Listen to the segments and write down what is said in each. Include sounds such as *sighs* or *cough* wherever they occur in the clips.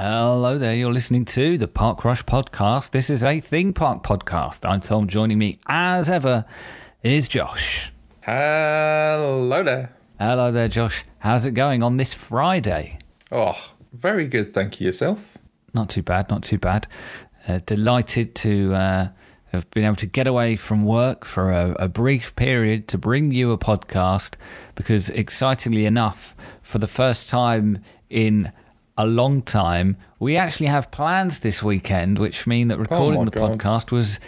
Hello there, you're listening to the Park Rush podcast. This is a theme park podcast. I'm Tom. Joining me, as ever, is Josh. Hello there. Hello there, Josh. How's it going on this Friday? Oh, very good. Thank you. Yourself? Not too bad, not too bad. Uh, delighted to uh, have been able to get away from work for a, a brief period to bring you a podcast because, excitingly enough, for the first time in a long time, we actually have plans this weekend, which mean that oh recording my the God. podcast was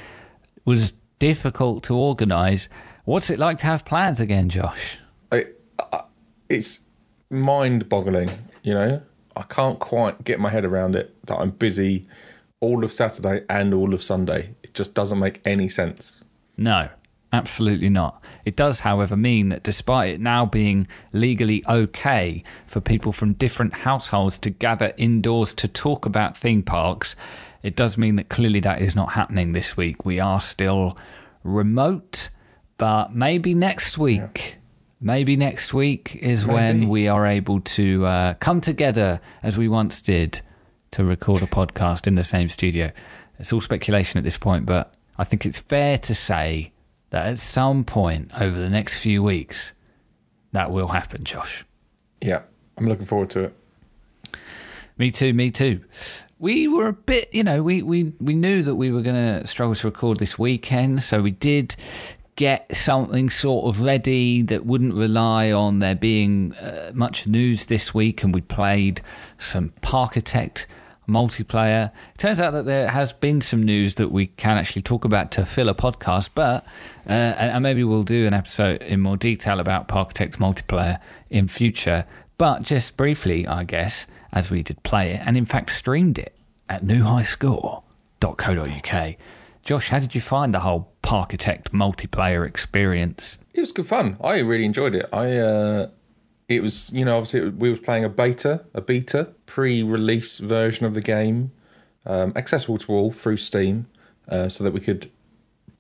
was difficult to organise. What's it like to have plans again, Josh? I, I, it's mind-boggling. You know, I can't quite get my head around it that I'm busy all of Saturday and all of Sunday. It just doesn't make any sense. No, absolutely not. It does, however, mean that despite it now being legally okay for people from different households to gather indoors to talk about theme parks, it does mean that clearly that is not happening this week. We are still remote, but maybe next week. Maybe next week is when we are able to uh, come together as we once did to record a podcast in the same studio. It's all speculation at this point, but I think it's fair to say that at some point over the next few weeks, that will happen, Josh. Yeah, I'm looking forward to it. Me too, me too. We were a bit, you know, we, we, we knew that we were going to struggle to record this weekend, so we did get something sort of ready that wouldn't rely on there being uh, much news this week, and we played some Parkitect multiplayer. It Turns out that there has been some news that we can actually talk about to fill a podcast, but uh, and maybe we'll do an episode in more detail about Parkitect multiplayer in future. But just briefly, I guess, as we did play it, and in fact streamed it at newhighscore.co.uk. Josh, how did you find the whole Parkitect multiplayer experience? It was good fun. I really enjoyed it. I uh, it was you know obviously we was playing a beta, a beta pre-release version of the game, um, accessible to all through Steam, uh, so that we could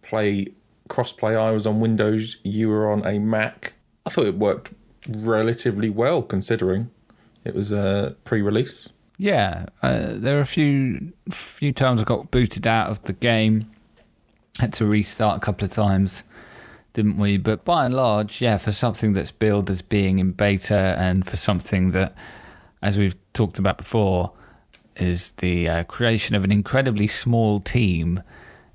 play cross-play. I was on Windows, you were on a Mac. I thought it worked relatively well considering it was uh, pre-release. Yeah, uh, there are a few few times I got booted out of the game. Had to restart a couple of times, didn't we? But by and large, yeah, for something that's billed as being in beta, and for something that, as we've talked about before, is the uh, creation of an incredibly small team.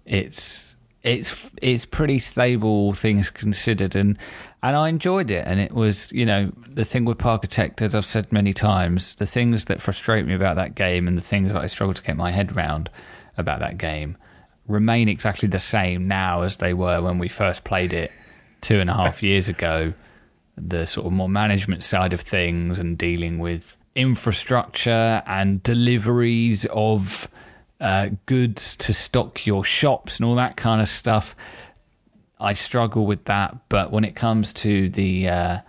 It's it's it's pretty stable, things considered, and and I enjoyed it. And it was, you know, the thing with Parkitect, as I've said many times, the things that frustrate me about that game and the things that I struggle to get my head round about that game remain exactly the same now as they were when we first played it two and a half years ago. The sort of more management side of things and dealing with infrastructure and deliveries of uh, goods to stock your shops and all that kind of stuff. I struggle with that, but when it comes to the uh,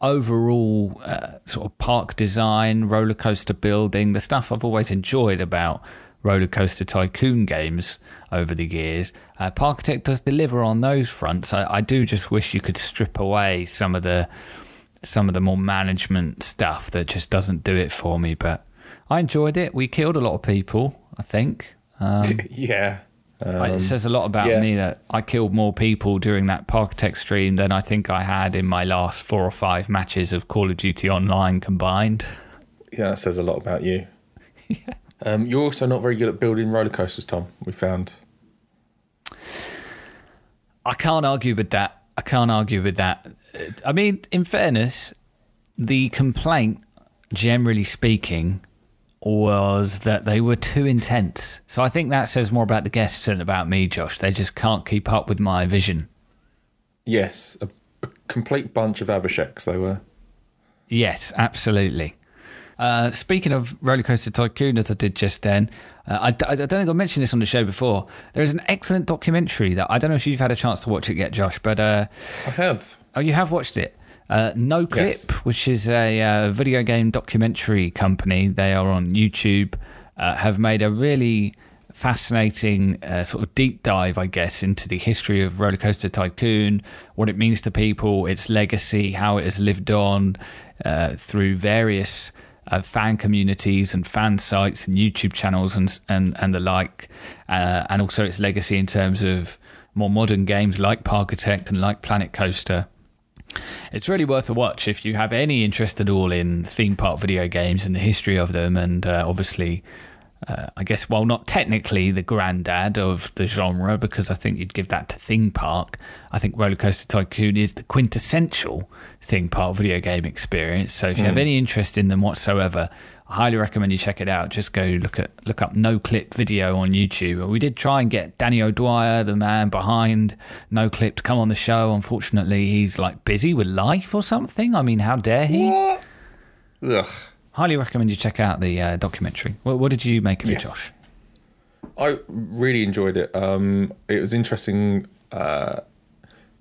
overall uh, sort of park design, roller coaster building, the stuff I've always enjoyed about roller coaster tycoon games over the years, uh, Parkitect does deliver on those fronts. I, I do just wish you could strip away some of the some of the more management stuff that just doesn't do it for me. But I enjoyed it. We killed a lot of people. I think. Um, *laughs* yeah. I- it says a lot about yeah. me that I killed more people during that Parkitect stream than I think I had in my last four or five matches of Call of Duty Online combined. *laughs* Yeah, that says a lot about you. Um, you're also not very good at building roller coasters, Tom. We found. I can't argue with that. I can't argue with that. I mean, in fairness, the complaint, generally speaking, was that they were too intense. So I think that says more about the guests than about me, Josh. They just can't keep up with my vision. Yes, a, a complete bunch of Abhisheks they were. Yes, absolutely. Uh, speaking of Roller Coaster Tycoon, as I did just then, uh, I, I don't think I mentioned this on the show before. There is an excellent documentary that I don't know if you've had a chance to watch it yet, Josh, but uh, I have. oh, you have watched it. Uh, no Clip, Yes. which is a uh, video game documentary company, they are on YouTube, uh, have made a really fascinating uh, sort of deep dive, I guess, into the history of Roller Coaster Tycoon, what it means to people, its legacy, how it has lived on uh, through various uh, fan communities and fan sites and YouTube channels and and and the like, uh, and also its legacy in terms of more modern games like Parkitect and like Planet Coaster. It's really worth a watch if you have any interest at all in theme park video games and the history of them, and uh, obviously uh, I guess, while not technically the granddad of the genre, because I think you'd give that to Theme Park, I think Roller Coaster Tycoon is the quintessential Theme Park video game experience. So if you mm. have hmm. any interest in them whatsoever, I highly recommend you check it out. Just go look at look up No Clip video on YouTube. We did try and get Danny O'Dwyer, the man behind No Clip, to come on the show. Unfortunately, he's like busy with life or something. I mean, how dare he? What? Ugh highly recommend you check out the uh, documentary. What, what, did you make of yes. it, Josh? I really enjoyed it. Um, it was interesting. Uh,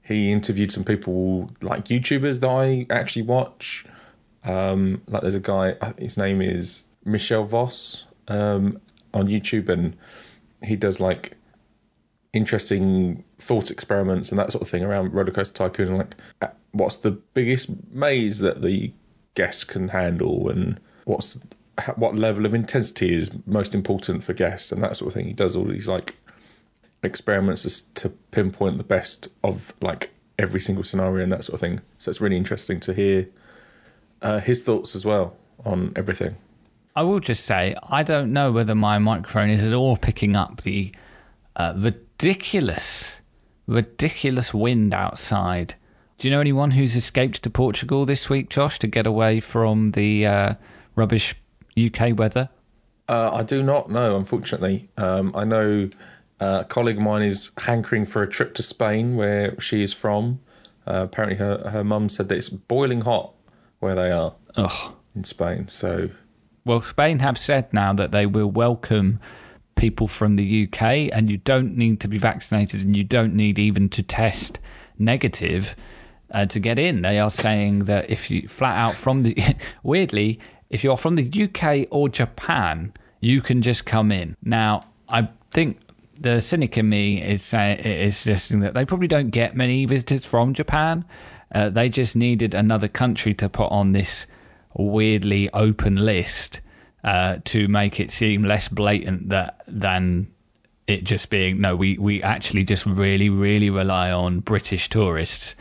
he interviewed some people like YouTubers that I actually watch. Um, like there's a guy, his name is Marcel Vos um, on YouTube, and he does like interesting thought experiments and that sort of thing around Roller Coaster Tycoon. And like, uh, what's the biggest maze that the guests can handle, and what's what level of intensity is most important for guests, and that sort of thing. He does all these like experiments to pinpoint the best of like every single scenario and that sort of thing. So it's really interesting to hear uh, his thoughts as well on everything. I will just say I don't know whether my microphone is at all picking up the uh, ridiculous, ridiculous wind outside do you know anyone who's escaped to Portugal this week, Josh, to get away from the uh, rubbish UK weather? Uh, I do not know, unfortunately. Um, I know uh, a colleague of mine is hankering for a trip to Spain, where she is from. Uh, apparently, her her mum said that it's boiling hot where they are Ugh. in Spain. So, well, Spain have said now that they will welcome people from the UK, and you don't need to be vaccinated, and you don't need even to test negative uh, to get in. They are saying that if you flat out from the *laughs* weirdly, if you're from the UK or Japan, you can just come in. Now, I think the cynic in me is saying is suggesting that they probably don't get many visitors from Japan. Uh, they just needed another country to put on this weirdly open list uh, to make it seem less blatant that than it just being no. We we actually just really really rely on British tourists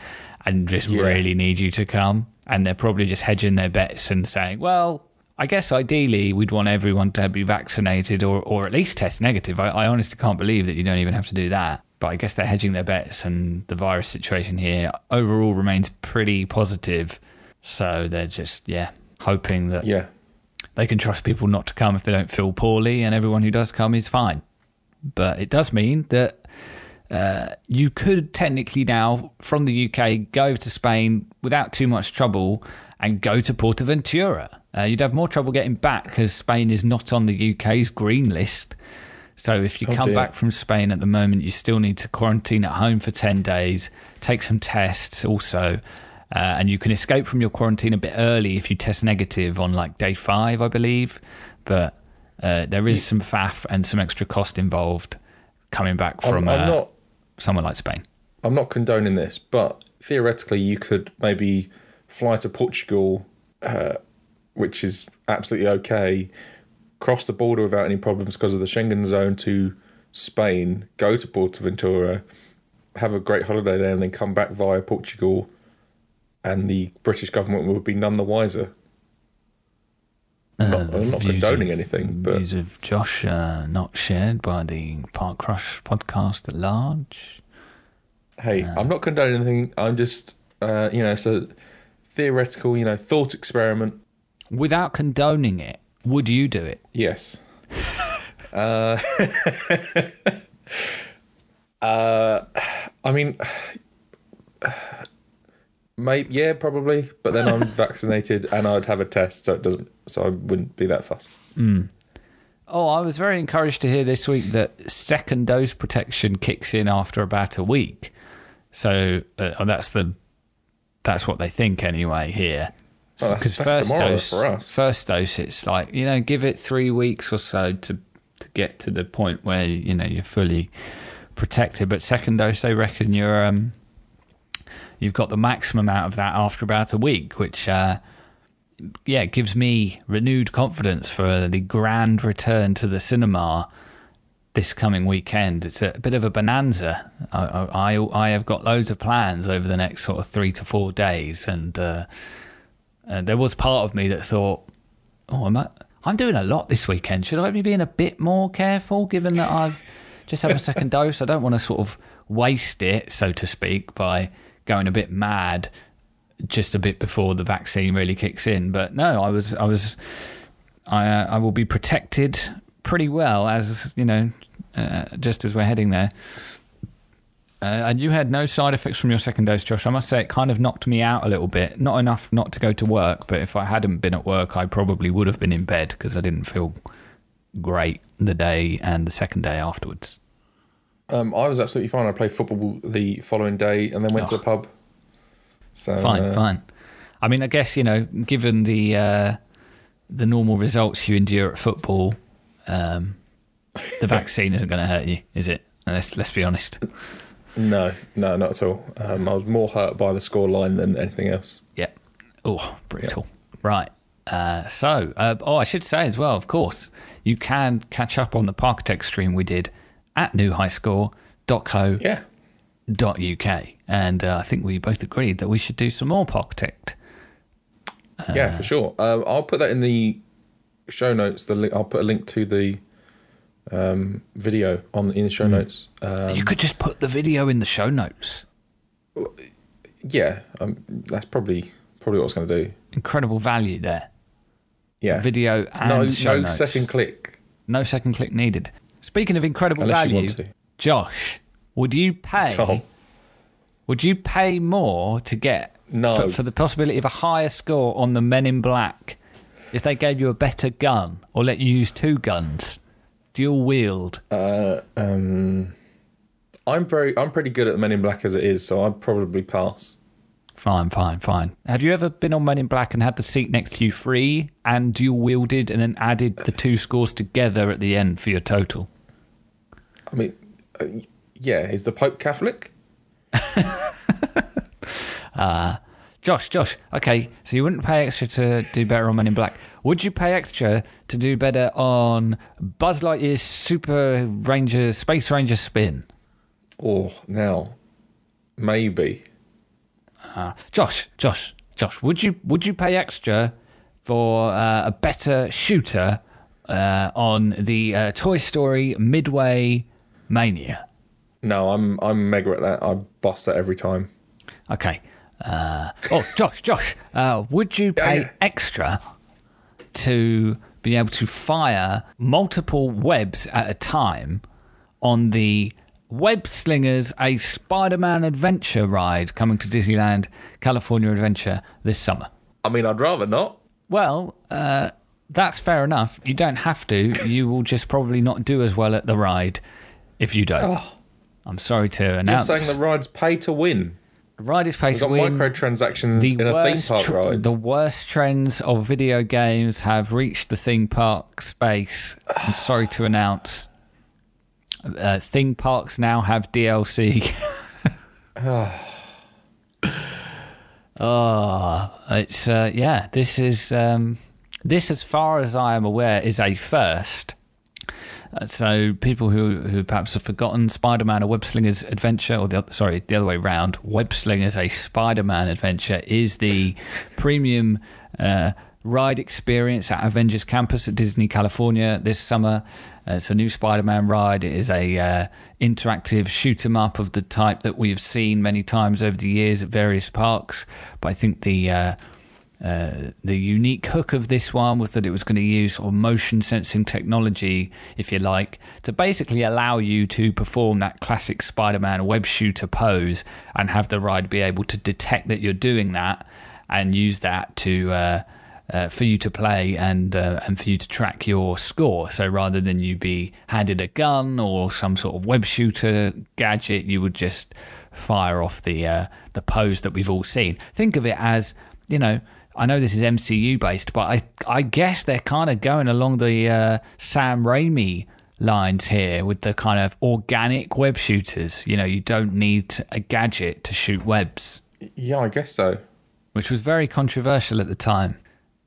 and just yeah. really need you to come. And they're probably just hedging their bets and saying, well, I guess ideally we'd want everyone to be vaccinated or, or at least test negative. I, I honestly can't believe that you don't even have to do that. But I guess they're hedging their bets, and the virus situation here overall remains pretty positive. So they're just, yeah, hoping that yeah. they can trust people not to come if they don't feel poorly, and everyone who does come is fine. But it does mean that uh, you could technically now, from the UK, go to Spain without too much trouble and go to Portaventura. Uh, you'd have more trouble getting back because Spain is not on the UK's green list. So if you oh come dear. back from Spain at the moment, you still need to quarantine at home for 10 days, take some tests also. Uh, and you can escape from your quarantine a bit early if you test negative on like day five, I believe. But uh, there is some faff and some extra cost involved coming back from. I'm, I'm uh, not somewhere like Spain. I'm not condoning this, but theoretically, you could maybe fly to Portugal, uh, which is absolutely okay, cross the border without any problems because of the Schengen zone to Spain, go to Portaventura, have a great holiday there, and then come back via Portugal, and the British government would be none the wiser. I'm not, uh, I'm not condoning of, anything, but views of Josh uh, not shared by the Park Crush podcast at large. Hey, uh, I'm not condoning anything. I'm just, uh, you know, it's a theoretical, you know, thought experiment. Without condoning it, would you do it? Yes. *laughs* uh, *laughs* uh, I mean. Maybe yeah, probably. But then I'm *laughs* vaccinated and I'd have a test, so it doesn't. So I wouldn't be that fussed. Mm. Oh, I was very encouraged to hear this week that second dose protection kicks in after about a week. So uh, that's the that's what they think anyway here. Because well, first dose, for us. first dose, it's like you know, give it three weeks or so to to get to the point where you know you're fully protected. But second dose, they reckon you're um, you've got the maximum out of that after about a week, which uh, yeah, gives me renewed confidence for the grand return to the cinema this coming weekend. It's a bit of a bonanza. I, I, I have got loads of plans over the next sort of three to four days, and uh, there was part of me that thought, "Oh, I'm I'm doing a lot this weekend. Should I be being a bit more careful, given that I've just had a second *laughs* dose? I don't want to sort of waste it, so to speak, by going a bit mad just a bit before the vaccine really kicks in. But no, I was I was I uh, I will be protected pretty well as you know uh, just as we're heading there. Uh, and you had no side effects from your second dose, Josh. I must say it kind of knocked me out a little bit. Not enough not to go to work, but if I hadn't been at work, I probably would have been in bed because I didn't feel great the day and the second day afterwards. Um, I was absolutely fine. I played football the following day and then went oh. to the pub. So fine, uh, fine. I mean, I guess you know, given the uh, the normal results you endure at football, um, the *laughs* vaccine isn't going to hurt you, is it? Let's let's be honest. No, no, not at all. Um, I was more hurt by the scoreline than anything else. Yeah. Oh, brutal. Right. Uh, so, uh, oh, I should say as well, of course, you can catch up on the Parkitect stream we did at newhighscore.co.uk. Yeah. And uh, I think we both agreed that we should do some more Parkitect. yeah, for sure. Uh, I'll put that in the show notes. The link, I'll put a link to the um, video on in the show mm. notes. Um, you could just put the video in the show notes. Yeah, um, that's probably probably what I was going to do. Incredible value there. Yeah, video and no, show no notes. second click. No second click needed. Speaking of incredible Unless value, Josh, would you pay? Tom. Would you pay more to get no. for, for the possibility of a higher score on the Men in Black if they gave you a better gun or let you use two guns? dual wield? Uh, um, I'm very, I'm pretty good at Men in Black as it is, so I'd probably pass. Fine, fine, fine. Have you ever been on Men in Black and had the seat next to you free and dual wielded and then added the two scores together at the end for your total? I mean, uh, yeah, is the Pope Catholic? *laughs* uh, Josh, Josh, okay, so you wouldn't pay extra to do better on Men in Black. Would you pay extra to do better on Buzz Lightyear's Super Ranger, Space Ranger spin? Oh, now, maybe. Uh, Josh, Josh, Josh, would you would you pay extra for uh, a better shooter uh, on the uh, Toy Story Midway Mania? No, I'm I'm mega at that. I boss that every time. Okay. Uh, oh, Josh, Josh, uh, would you pay yeah, yeah. extra to be able to fire multiple webs at a time on the Web Slingers, a Spider Man adventure ride coming to Disneyland California Adventure this summer? I mean, I'd rather not. Well, uh, that's fair enough. You don't have to. You will just probably not do as well at the ride if you don't. Oh. I'm sorry to announce. You're saying the ride's pay to win? The ride is pay to win. Got microtransactions the in a theme park tr- ride. The worst trends of video games have reached the theme park space. I'm sorry to announce. Uh, theme parks now have DLC. oh, *laughs* *sighs* it's uh, yeah. This is um, this, as far as I am aware, is a first. Uh, so people who, who perhaps have forgotten Spider-Man: A Web Slinger's Adventure, or the sorry, the other way around, Web Slingers: A Spider-Man Adventure is the *laughs* premium uh, ride experience at Avengers Campus at Disney California this summer. Uh, it's a new Spider-Man ride. It is a uh, interactive shoot 'em up of the type that we have seen many times over the years at various parks. But I think the uh, uh, the unique hook of this one was that it was going to use sort of motion sensing technology, if you like, to basically allow you to perform that classic Spider Man web shooter pose and have the ride be able to detect that you're doing that and use that to. Uh, uh, for you to play and uh, and for you to track your score. So rather than you be handed a gun or some sort of web shooter gadget, you would just fire off the uh, the pose that we've all seen. Think of it as you know I know this is MCU based, but I I guess they're kind of going along the uh, Sam Raimi lines here with the kind of organic web shooters. You know, you don't need a gadget to shoot webs. Yeah, I guess so. Which was very controversial at the time.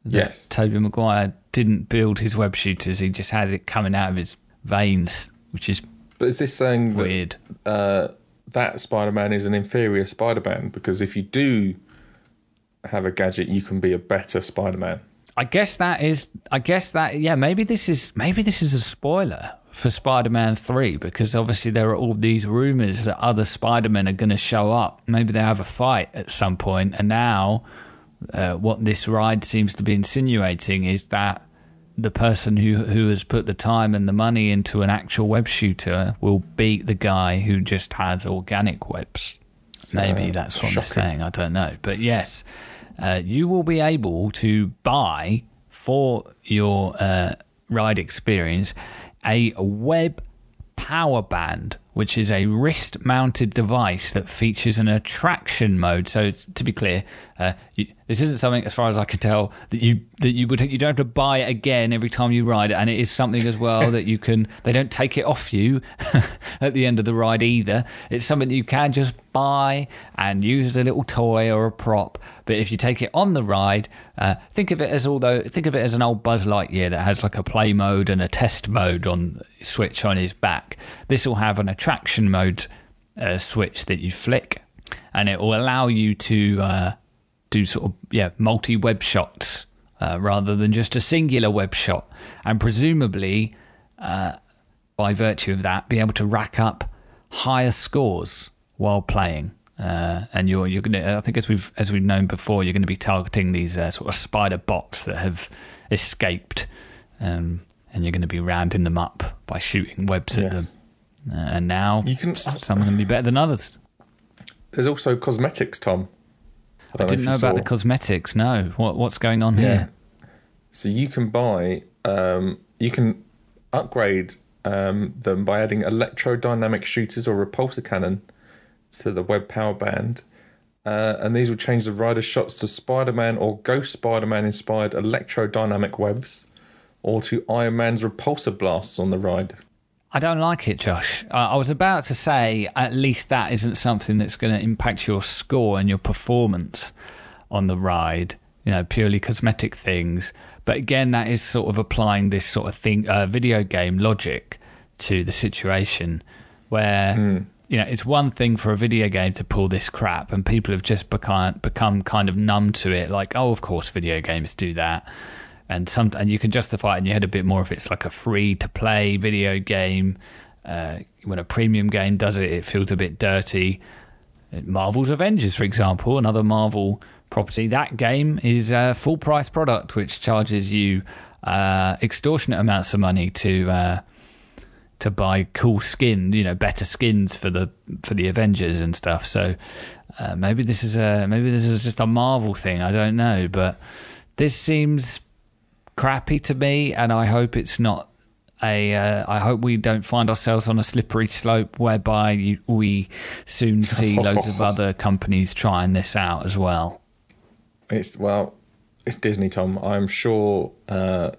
That Yes. Tobey Maguire didn't build his web shooters; he just had it coming out of his veins, which is But is this saying that weird. uh, that Spider-Man is an inferior Spider-Man? Because if you do have a gadget, you can be a better Spider-Man. I guess that is. I guess that yeah. Maybe this is. Maybe this is a spoiler for Spider-Man Three because obviously there are all these rumors that other Spider-Men are going to show up. Maybe they have a fight at some point, and now uh, what this ride seems to be insinuating is that the person who who has put the time and the money into an actual web shooter will beat the guy who just has organic webs. Maybe uh, that's what they're shocking. saying. I don't know, but yes, uh, you will be able to buy for your uh, ride experience a web power band, which is a wrist-mounted device that features an attraction mode. So, to be clear, uh, you, this isn't something, as far as I can tell, that you that you would you don't have to buy it again every time you ride it, and it is something as well that you can. *laughs* They don't take it off you *laughs* at the end of the ride either. It's something that you can just buy and use as a little toy or a prop. But if you take it on the ride, uh, think of it as although think of it as an old Buzz Lightyear that has like a play mode and a test mode on switch on his back. This will have an attraction mode uh, switch that you flick, and it will allow you to uh, do sort of yeah multi web shots uh, rather than just a singular web shot, and presumably uh, by virtue of that, be able to rack up higher scores while playing. Uh, and you're you're gonna. I think as we've as we've known before, you're going to be targeting these uh, sort of spider bots that have escaped, um, and you're going to be rounding them up by shooting webs at them. Uh, and now You can- some are going to be better than others. There's also cosmetics, Tom. I don't didn't if know about the cosmetics. No, what what's going on here? So you can buy, um, you can upgrade um, them by adding electrodynamic shooters or repulsor cannon to the web power band. Uh, and these will change the rider's shots to Spider Man or Ghost Spider Man inspired electrodynamic webs or to Iron Man's repulsor blasts on the ride. I don't like it, Josh. Uh, I was about to say at least that isn't something that's going to impact your score and your performance on the ride. You know, purely cosmetic things. But again, that is sort of applying this sort of thing, uh, video game logic to the situation, where you know it's one thing for a video game to pull this crap, and people have just become become kind of numb to it. Like, oh, of course, video games do that and some and you can justify it in your head a bit more if it's like a free to play video game. Uh, when a premium game does it, it feels a bit dirty. Marvel's Avengers, for example, another Marvel property. That game is a full price product which charges you uh, extortionate amounts of money to uh, to buy cool skin, you know, better skins for the for the Avengers and stuff. So uh, maybe this is a maybe this is just a Marvel thing. I don't know, but this seems crappy to me, and I hope it's not a. Uh, I hope we don't find ourselves on a slippery slope whereby you, we soon *laughs* see loads of other companies trying this out as well. It's well, it's Disney, Tom. I'm sure uh,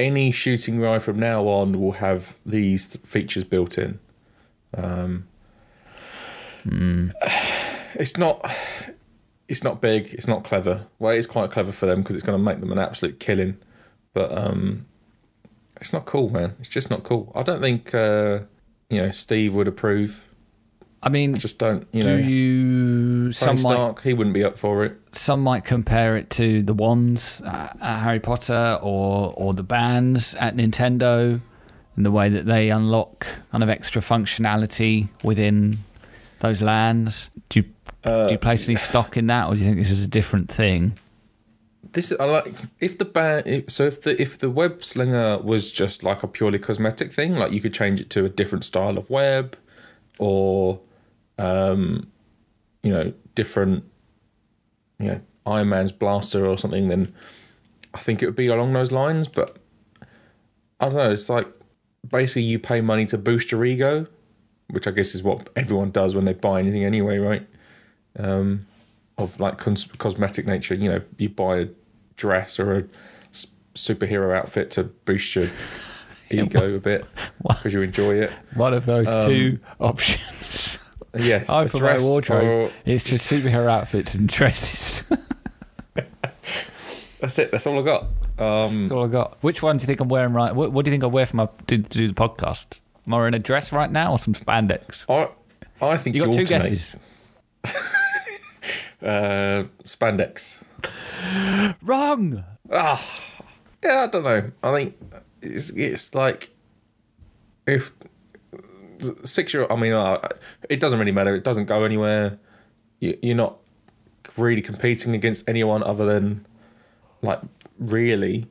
any shooting ride from now on will have these features built in. Um, *sighs* It's not. *sighs* It's not big. It's not clever. Well, it's quite clever for them because it's going to make them an absolute killing. But um, it's not cool, man. It's just not cool. I don't think uh, you know Steve would approve. I mean, I just don't. You do know, you? Some might Stark. He wouldn't be up for it. some might compare it to the wands at, at Harry Potter or or the bands at Nintendo in the way that they unlock kind of extra functionality within those lands. Do you, Uh, do you place any *sighs* stock in that, or do you think this is a different thing? This I like if the band. So if the if the web slinger was just like a purely cosmetic thing, like you could change it to a different style of web, or, um, you know, different, you know, Iron Man's blaster or something, then I think it would be along those lines. But I don't know. It's like basically you pay money to boost your ego, which I guess is what everyone does when they buy anything anyway, right? Um, of like cos- cosmetic nature. You know, you buy a dress or a s- superhero outfit to boost your *laughs* ego a bit *laughs* because you enjoy it. One of those Um, two options. Yes, I a for my wardrobe, it's just superhero outfits and dresses. *laughs* That's it. That's all I got. Um, That's all I got. Which one do you think I'm wearing right? What, what do you think I wear for my to, to do the podcast? Am I wearing a dress right now or some spandex? I I think You you, got two guesses. *laughs* Uh, spandex. Wrong. Ah, yeah, I don't know. I think it's it's like if six year. I mean, uh, it doesn't really matter. It doesn't go anywhere. You, you're not really competing against anyone other than like really.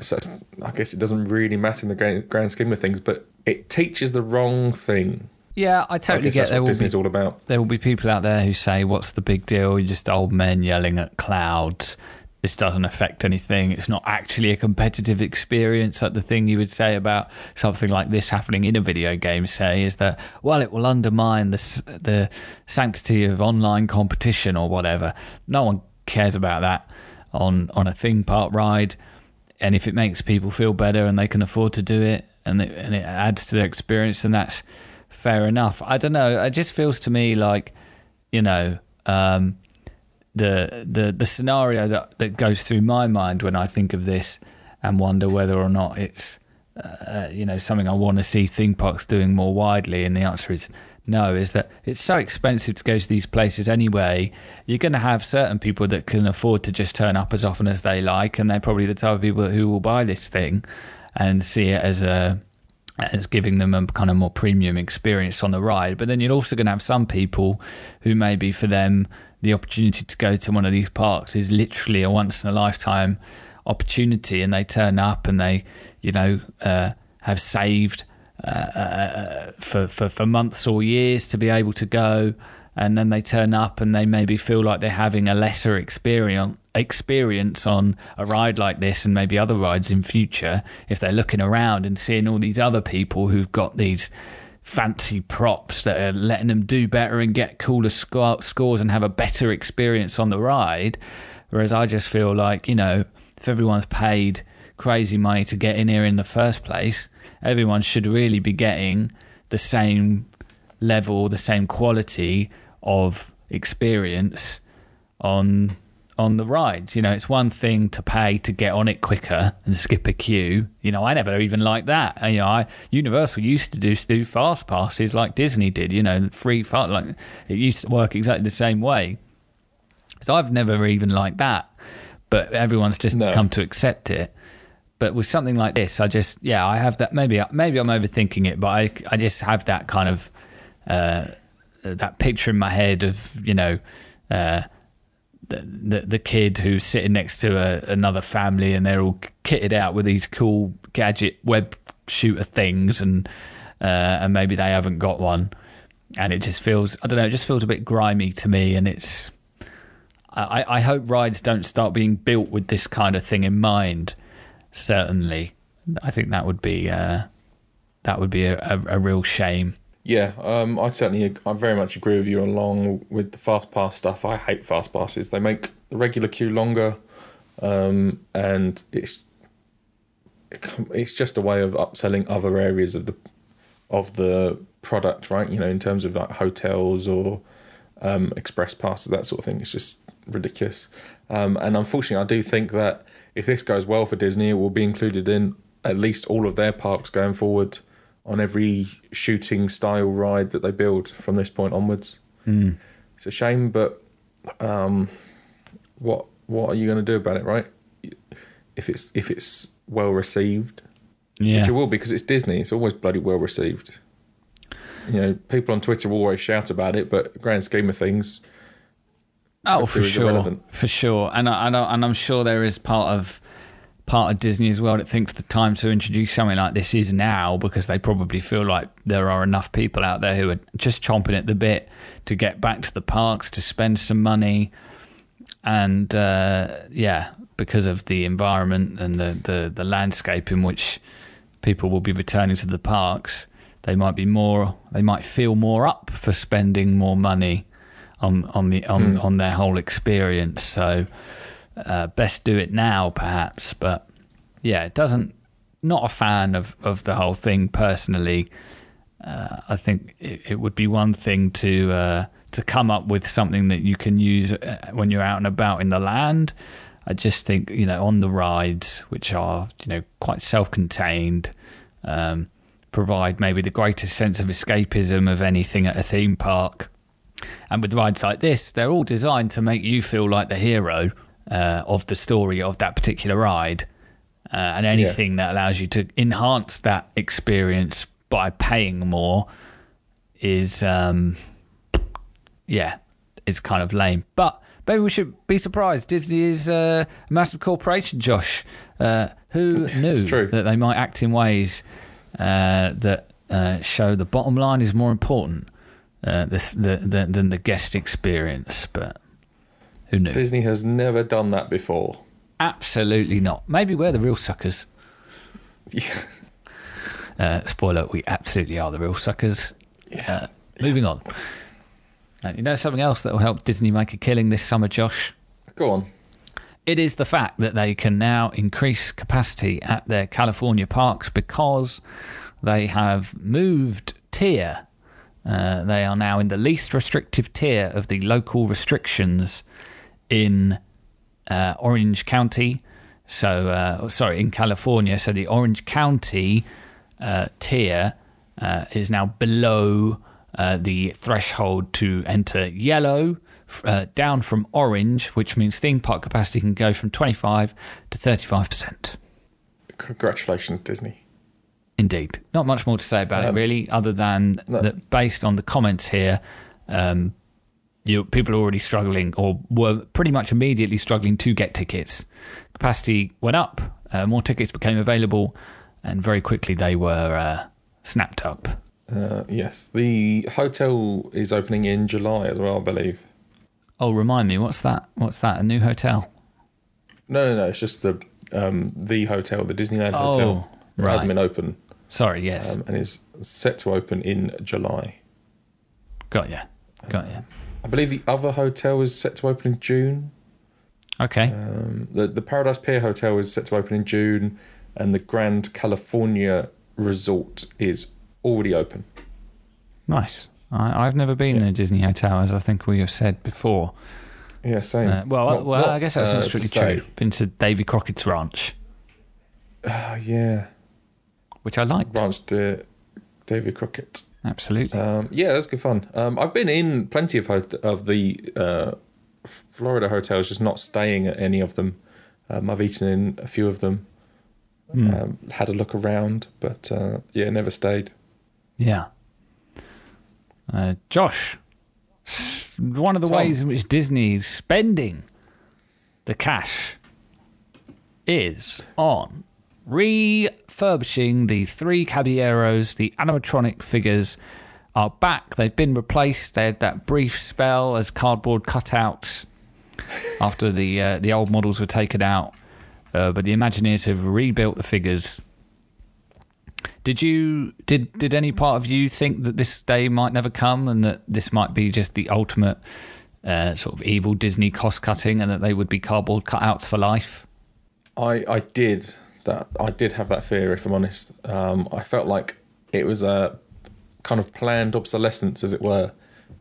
So I guess it doesn't really matter in the grand, grand scheme of things, but it teaches the wrong thing. Yeah, I I totally guess get that's there what will be Disney's all about. there will be people out there who say, "What's the big deal? You're just old men yelling at clouds. This doesn't affect anything. It's not actually a competitive experience." Like the thing you would say about something like this happening in a video game, say, is that well, it will undermine the the sanctity of online competition or whatever. No one cares about that on on a theme park ride, and if it makes people feel better and they can afford to do it, and it, and it adds to their experience, then that's fair enough. I don't know. It just feels to me like, you know, um, the the the scenario that that goes through my mind when I think of this and wonder whether or not it's, uh, you know, something I want to see theme parks doing more widely. And the answer is no. Is that it's so expensive to go to these places anyway. You're going to have certain people that can afford to just turn up as often as they like, and they're probably the type of people who will buy this thing and see it as a as giving them a kind of more premium experience on the ride. But then you're also going to have some people who maybe for them the opportunity to go to one of these parks is literally a once in a lifetime opportunity, and they turn up and they, you know, uh, have saved uh, uh, for, for for months or years to be able to go. And then they turn up and they maybe feel like they're having a lesser experience experience on a ride like this and maybe other rides in future if they're looking around and seeing all these other people who've got these fancy props that are letting them do better and get cooler sco- scores and have a better experience on the ride. Whereas I just feel like you know if everyone's paid crazy money to get in here in the first place everyone should really be getting the same level the same quality of experience on on the rides. You know, it's one thing to pay to get on it quicker and skip a queue. You know, I never even liked that. You know, I Universal used to do do fast passes like Disney did. You know, free fast like it used to work exactly the same way. So I've never even liked that, but everyone's just No. come to accept it. But with something like this, I just yeah, I have that. Maybe maybe I'm overthinking it, but I I just have that kind of uh, that picture in my head of you know. Uh, the, the the kid who's sitting next to a, another family and they're all kitted out with these cool gadget web shooter things and uh, and maybe they haven't got one. And it just feels I don't know it just feels a bit grimy to me and it's I, I hope rides don't start being built with this kind of thing in mind certainly. I think that would be uh, that would be a, a, a real shame Yeah, um, I certainly, I very much agree with you along with the fast pass stuff. I hate fast passes. They make the regular queue longer, um, and it's it's just a way of upselling other areas of the of the product, right? You know, in terms of like hotels or um, express passes, that sort of thing. It's just ridiculous. Um, and unfortunately, I do think that if this goes well for Disney, it will be included in at least all of their parks going forward on every shooting style ride that they build from this point onwards. Mm. It's a shame, but um, what what are you going to do about it, right? If it's if it's well received, yeah which it will be because it's Disney. It's always bloody well received. You know, people on Twitter will always shout about it, but grand scheme of things, Oh, for sure, irrelevant. for sure, and I, and, I, and I'm sure there is part of part of Disney as well that thinks the time to introduce something like this is now because they probably feel like there are enough people out there who are just chomping at the bit to get back to the parks to spend some money, and uh, yeah, because of the environment and the, the the landscape in which people will be returning to the parks, they might be more, they might feel more up for spending more money on on the on, on their whole experience. So uh, best do it now, perhaps. But yeah, it doesn't. Not a fan of of the whole thing personally. Uh, I think it, it would be one thing to uh, to come up with something that you can use uh, when you're out and about in the land. I just think you know on the rides, which are you know quite self-contained, um, provide maybe the greatest sense of escapism of anything at a theme park. And with rides like this, they're all designed to make you feel like the hero uh, of the story of that particular ride. Uh, and anything that allows you to enhance that experience by paying more is, um, yeah, is kind of lame. But maybe we should be surprised. Disney is uh, a massive corporation, Josh. Uh, who *laughs* knew that they might act in ways uh, that uh, show the bottom line is more important uh, this, the, the, than the guest experience? But who knew? Disney has never done that before. Absolutely not. Maybe we're the real suckers. Yeah. Uh, spoiler: We absolutely are the real suckers. Uh, moving on. You know something else that will help Disney make a killing this summer, Josh? Go on. It is the fact that they can now increase capacity at their California parks because they have moved tier. Uh, they are now in the least restrictive tier of the local restrictions in uh, Orange County. So, uh, sorry, in California. So the Orange County uh, tier uh, is now below uh, the threshold to enter yellow, uh, down from orange, which means theme park capacity can go from 25 to 35%. Congratulations, Disney. Indeed. Not much more to say about it, Um, really, other than no. that based on the comments here, um, you people are already struggling or were pretty much immediately struggling to get tickets. Capacity went up, uh, more tickets became available, and very quickly they were uh, snapped up. Uh, yes, the hotel is opening in July as well, I believe. Oh, remind me, what's that? What's that? A new hotel? No, no, no. It's just the um, the hotel, the Disneyland Oh, hotel. It right. hasn't been open Sorry, yes. um, and is set to open in July. got ya. Got ya. I believe the other hotel is set to open in June. Okay. Um, the the Paradise Pier Hotel is set to open in June, and the Grand Californian Resort is already open. nice. I, I've never been in a Disney hotel, as I think we have said before. Yeah, same. Uh, well, Not- well, not, I guess that's uh, not strictly true. Been to Davy Crockett's ranch, Ah, yeah, which I liked. Ranch de Davy Crockett. Absolutely. Um, yeah, that's good fun. Um, I've been in plenty of hot- of the uh, Florida hotels, just not staying at any of them. Um, I've eaten in a few of them, um, had a look around, but uh, yeah, never stayed. Yeah. Uh, Josh, one of the Tom. ways in which Disney is spending the cash is on refurbishing the three Caballeros. The animatronic figures are back. They've been replaced. They had that brief spell as cardboard cutouts after the uh, the old models were taken out. Uh, but the Imagineers have rebuilt the figures did you did did any part of you think that this day might never come and that this might be just the ultimate uh, sort of evil Disney cost cutting and that they would be cardboard cutouts for life? I I did that. I did have that fear, if I'm honest. Um, I felt like it was a kind of planned obsolescence, as it were.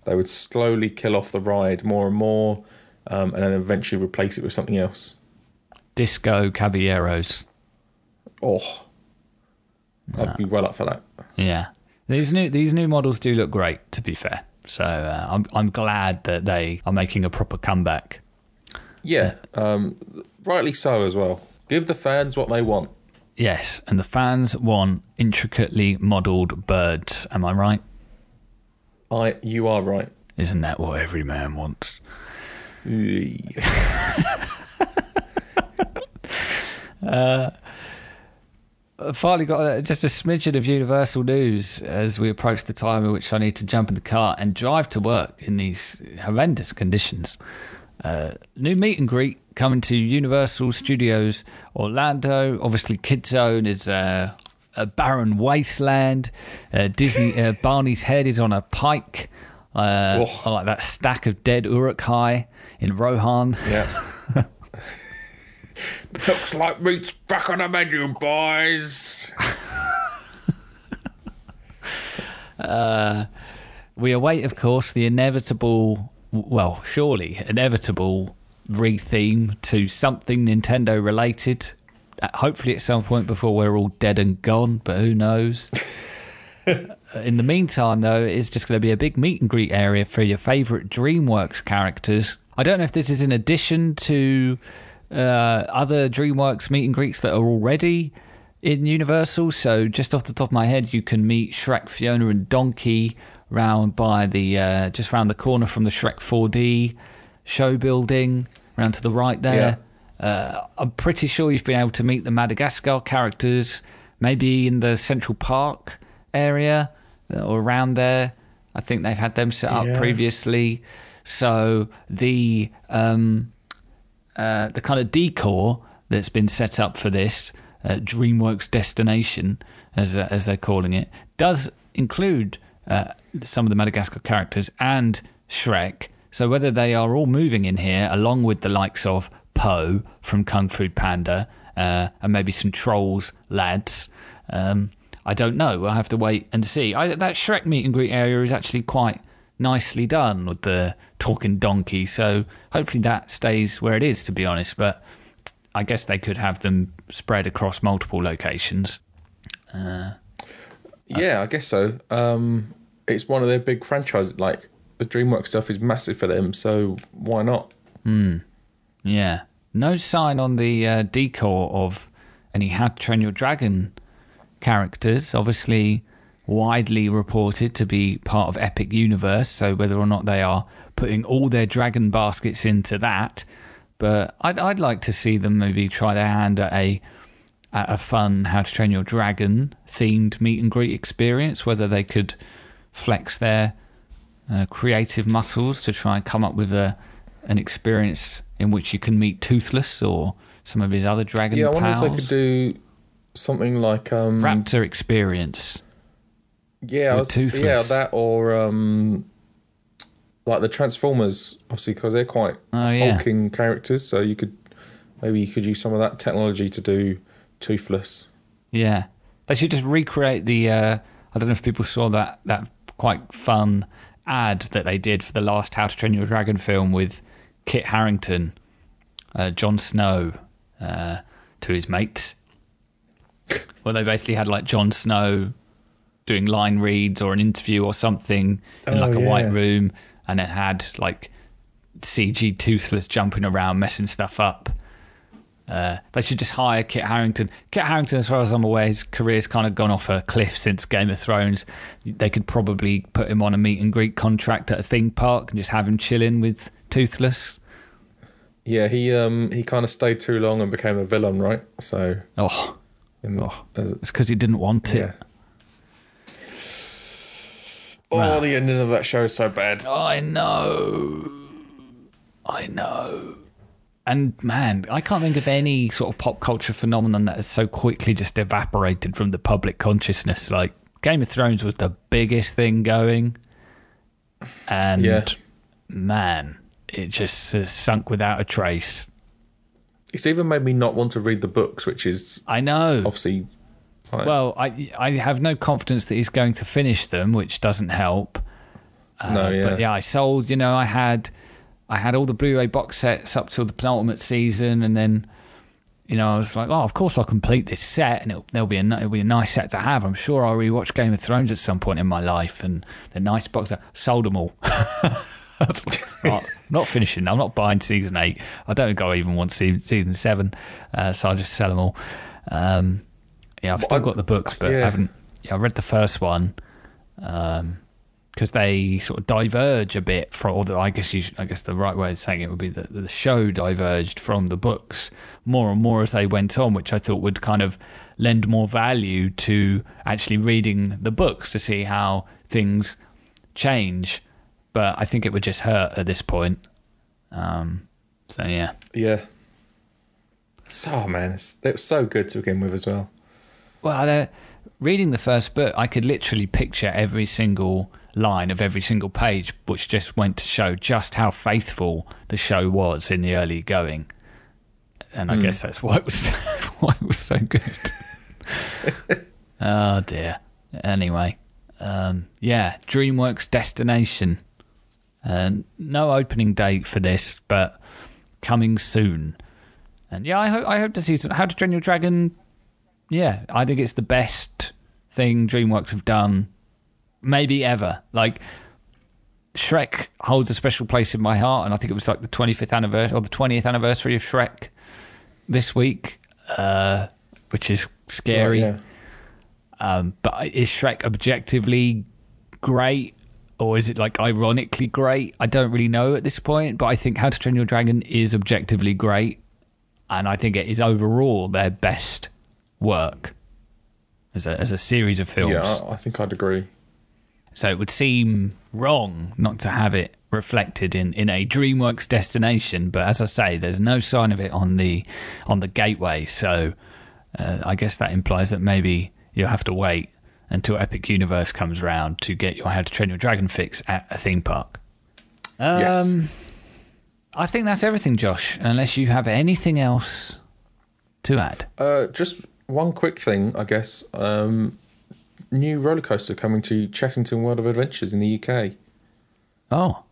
They would slowly kill off the ride more and more, um, and then eventually replace it with something else. Disco Caballeros. Oh, I'd be well up for that. Yeah, these new these new models do look great. To be fair, so uh, I'm I'm glad that they are making a proper comeback. Yeah, um, rightly so as well. Give the fans what they want. Yes, and the fans want intricately modelled birds. Am I right? I, you are right. Isn't that what every man wants? *laughs* I've finally got uh, just a smidgen of Universal news as we approach the time in which I need to jump in the car and drive to work in these horrendous conditions. Uh, new meet and greet coming to Universal Studios Orlando. Obviously, Kid Zone is uh, a barren wasteland. Uh, Disney uh, *laughs* Barney's head is on a pike. Uh, Oh. I like that stack of dead Uruk-hai in Rohan. Yeah. *laughs* Looks like meat's back on the menu, boys. *laughs* we await, of course, the inevitable, well, surely inevitable re-theme to something Nintendo related. Uh, hopefully, at some point before we're all dead and gone, but who knows? *laughs* In the meantime, though, it's just going to be a big meet and greet area for your favourite DreamWorks characters. I don't know if this is in addition to uh, other DreamWorks meet and greets that are already in Universal. So, just off the top of my head, you can meet Shrek, Fiona, and Donkey round by the uh, just round the corner from the Shrek 4D show building, round to the right there. Uh, I'm pretty sure you've been able to meet the Madagascar characters, maybe in the Central Park area uh, or around there. I think they've had them set up Yeah. previously. So the um, uh, the kind of decor that's been set up for this uh, DreamWorks destination, as uh, as they're calling it, does include uh, some of the Madagascar characters and Shrek. So whether they are all moving in here, along with the likes of Po from Kung Fu Panda, uh, and maybe some trolls lads. Um, I don't know. We'll have to wait and see. I, that Shrek meet and greet area is actually quite nicely done with the talking donkey. So hopefully that stays where it is, to be honest. But I guess they could have them spread across multiple locations. Yeah, I guess so. Um, it's one of their big franchises. Like the DreamWorks stuff is massive for them, so why not? Yeah. No sign on the uh, decor of any How to Train Your Dragon characters. Obviously, widely reported to be part of Epic Universe. So whether or not they are putting all their dragon baskets into that, but I'd I'd like to see them maybe try their hand at a at a fun How to Train Your Dragon themed meet and greet experience. Whether they could flex their uh, creative muscles to try and come up with a an experience in which you can meet Toothless or some of his other dragon yeah, I wonder pals. if they could do something like um, Raptor experience. yeah, I was, Toothless. yeah, that or um, like the Transformers, obviously because they're quite Oh, yeah. hulking characters. So you could maybe you could use some of that technology to do Toothless. Yeah, they should just recreate the. Uh, I don't know if people saw that that quite fun ad that they did for the last How to Train Your Dragon film with Kit Harington, uh, Jon Snow, uh, to his mates. Well, they basically had like Jon Snow doing line reads or an interview or something in Oh, like a yeah. white room, and it had like CG Toothless jumping around, messing stuff up. Uh, they should just hire Kit Harington. Kit Harington, as far as I'm aware, his career's kind of gone off a cliff since Game of Thrones. They could probably put him on a meet and greet contract at a theme park and just have him chilling with Toothless. Yeah, he um he kind of stayed too long and became a villain, right? So Oh, in, Oh. it's because he didn't want it. yeah. Oh, the ending of that show is so bad. I know. I know. And man, I can't think of any sort of pop culture phenomenon that has so quickly just evaporated from the public consciousness. Like Game of Thrones was the biggest thing going. And Yeah. man, it just has sunk without a trace. It's even made me not want to read the books, which is I know. obviously. Like, Well, I I have no confidence that he's going to finish them, which doesn't help. Uh, No, yeah. But yeah, I sold. You know, I had I had all the Blu-ray box sets up till the penultimate season, and then you know I was like, oh, of course I'll complete this set, and it'll, there'll be a it'll be a nice set to have. I'm sure I'll rewatch Game of Thrones at some point in my life, and the nice box set. Sold them all. *laughs* That's not, finishing. I'm not buying season eight. I don't think I even want se- season seven, uh, so I'll just sell them all. Um, yeah, I've still got the books, but I haven't. Yeah, I read the first one because they sort of diverge a bit from. Although I guess you, sh- I guess the right way of saying it would be that the show diverged from the books more and more as they went on, which I thought would kind of lend more value to actually reading the books to see how things change. But I think it would just hurt at this point. Um, so yeah. yeah. So man, it's, it was so good to begin with as well. Well, reading the first book, I could literally picture every single line of every single page, which just went to show just how faithful the show was in the early going. And I guess that's why it was *laughs* why it was so good. *laughs* oh dear. Anyway, um, yeah, DreamWorks Destination. Uh, no opening date for this, but coming soon. And yeah, I hope I hope to see some. How to Train Your Dragon. Yeah, I think it's the best thing DreamWorks have done, maybe ever. Like Shrek holds a special place in my heart, and I think it was like the 25th anniversary or the 20th anniversary of Shrek this week, uh, which is scary. Yeah. Um, but is Shrek objectively great? Or is it like ironically great? I don't really know at this point, but I think How to Train Your Dragon is objectively great, and I think it is overall their best work as a as a series of films. Yeah, I think I'd agree. So it would seem wrong not to have it reflected in, in a DreamWorks destination. But as I say, there's no sign of it on the on the gateway. So uh, I guess that implies that maybe you'll have to wait until Epic Universe comes round to get your How to Train Your Dragon fix at a theme park. Um, Yes. I think that's everything, Josh. Unless you have anything else to add. Uh, just one quick thing, I guess. Um, new roller coaster coming to Chessington World of Adventures in the UK. Oh,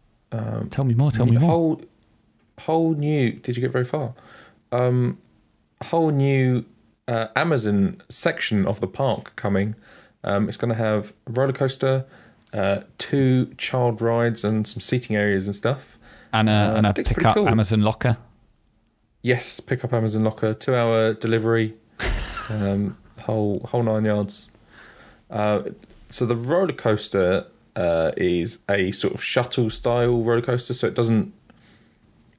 tell me more. Tell me more. whole whole new did you get very far um whole new uh, amazon section of the park coming um it's going to have a roller coaster uh two child rides and some seating areas and stuff and a, Uh, and a pick up cool. Amazon locker. yes pick up amazon locker two hour delivery *laughs* um whole whole nine yards uh so the roller coaster uh is a sort of shuttle style roller coaster so it doesn't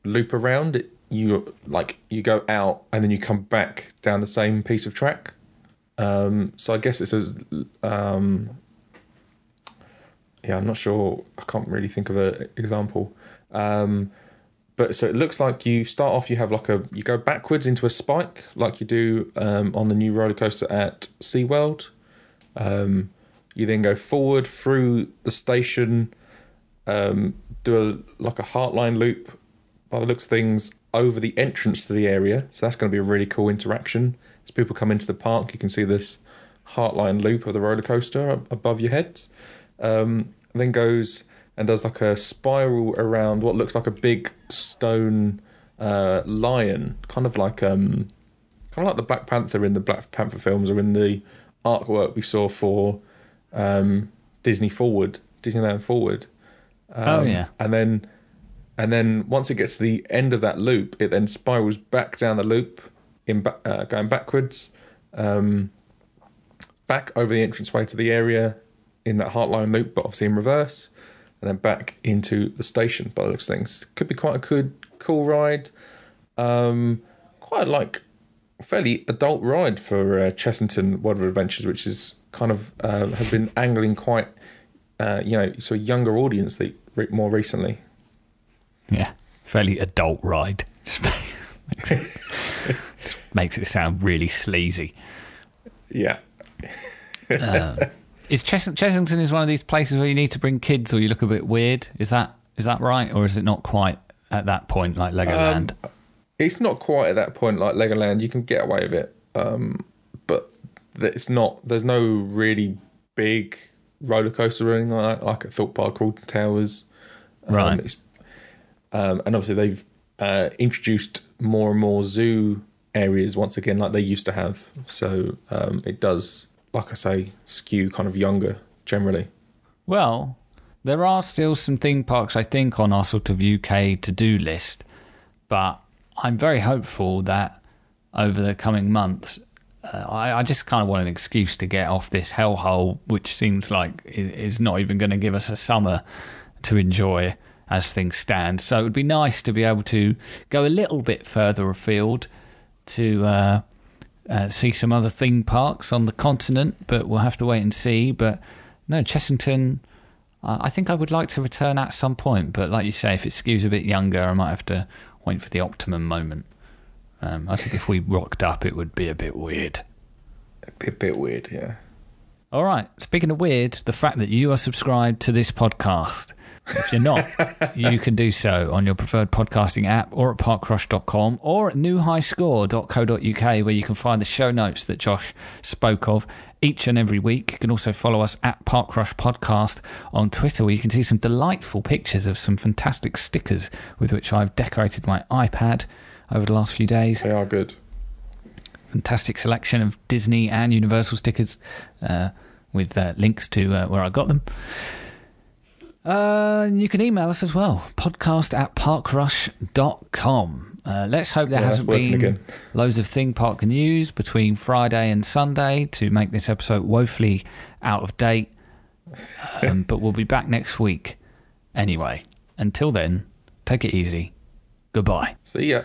loop around. It you like you go out and then you come back down the same piece of track. Um so i guess it's a um yeah i'm not sure. I can't really think of an example. Um but so it looks like you start off you have like a you go backwards into a spike like you do um, on the new roller coaster at SeaWorld um, you then go forward through the station um, do a like a heartline loop by the looks things over the entrance to the area. So that's going to be a really cool interaction. As people come into the park you can see this heartline loop of the roller coaster ab- above your heads um, then goes and does like a spiral around what looks like a big stone uh, lion, kind of like um, kind of like the Black Panther in the Black Panther films, or in the artwork we saw for um, Disney Forward, Disneyland Forward. Um, Oh, yeah. and then and then once it gets to the end of that loop, it then spirals back down the loop in ba- uh, going backwards, um, back over the entranceway to the area in that heartline loop, but obviously in reverse, and then back into the station. By the looks of things, could be quite a good, cool ride. Um, quite like fairly adult ride for uh, Chessington World of Adventures, which is kind of uh, has been angling quite, uh, you know, so a younger audience the, more recently. Yeah, fairly adult ride. *laughs* Just makes it, just makes it sound really sleazy. Yeah. *laughs* Is Chess- Chessington is one of these places where you need to bring kids or you look a bit weird? Is that is that right, or is it not quite at that point like Legoland? It's not quite at that point like Legoland. You can get away with it, um, but it's not. There's no really big roller coaster or anything like that, like at Thorpe Park, Alton Towers. Um, Right. It's, um, and obviously they've uh, introduced more and more zoo areas once again, like they used to have. So um, it does, like I say, skew kind of younger generally. Well, there are still some theme parks, I think, on our sort of UK to do list, but I'm very hopeful that over the coming months, uh, I, I just kind of want an excuse to get off this hellhole, which seems like is not even going to give us a summer to enjoy as things stand. So it would be nice to be able to go a little bit further afield to uh, uh, see some other theme parks on the continent, but we'll have to wait and see. But no, Chessington, I think I would like to return at some point. But like you say, if it skews a bit younger, I might have to wait for the optimum moment. Um, I think if we rocked up, it would be a bit weird. A bit, bit weird, yeah. All right. Speaking of weird, the fact that you are subscribed to this podcast. If you're not, *laughs* you can do so on your preferred podcasting app or at parkrush.com or at newhighscore.co.uk where you can find the show notes that Josh spoke of each and every week. You can also follow us at Park Rush Podcast on Twitter, where you can see some delightful pictures of some fantastic stickers with which I've decorated my iPad over the last few days. They are good. Fantastic selection of Disney and Universal stickers uh, with uh, links to uh, where I got them. Uh, you can email us as well podcast at parkrush.com. Uh, let's hope there Yeah, hasn't been again. loads of theme park news between Friday and Sunday to make this episode woefully out of date. Um, *laughs* but we'll be back next week anyway. Until then, take it easy. Goodbye. See ya.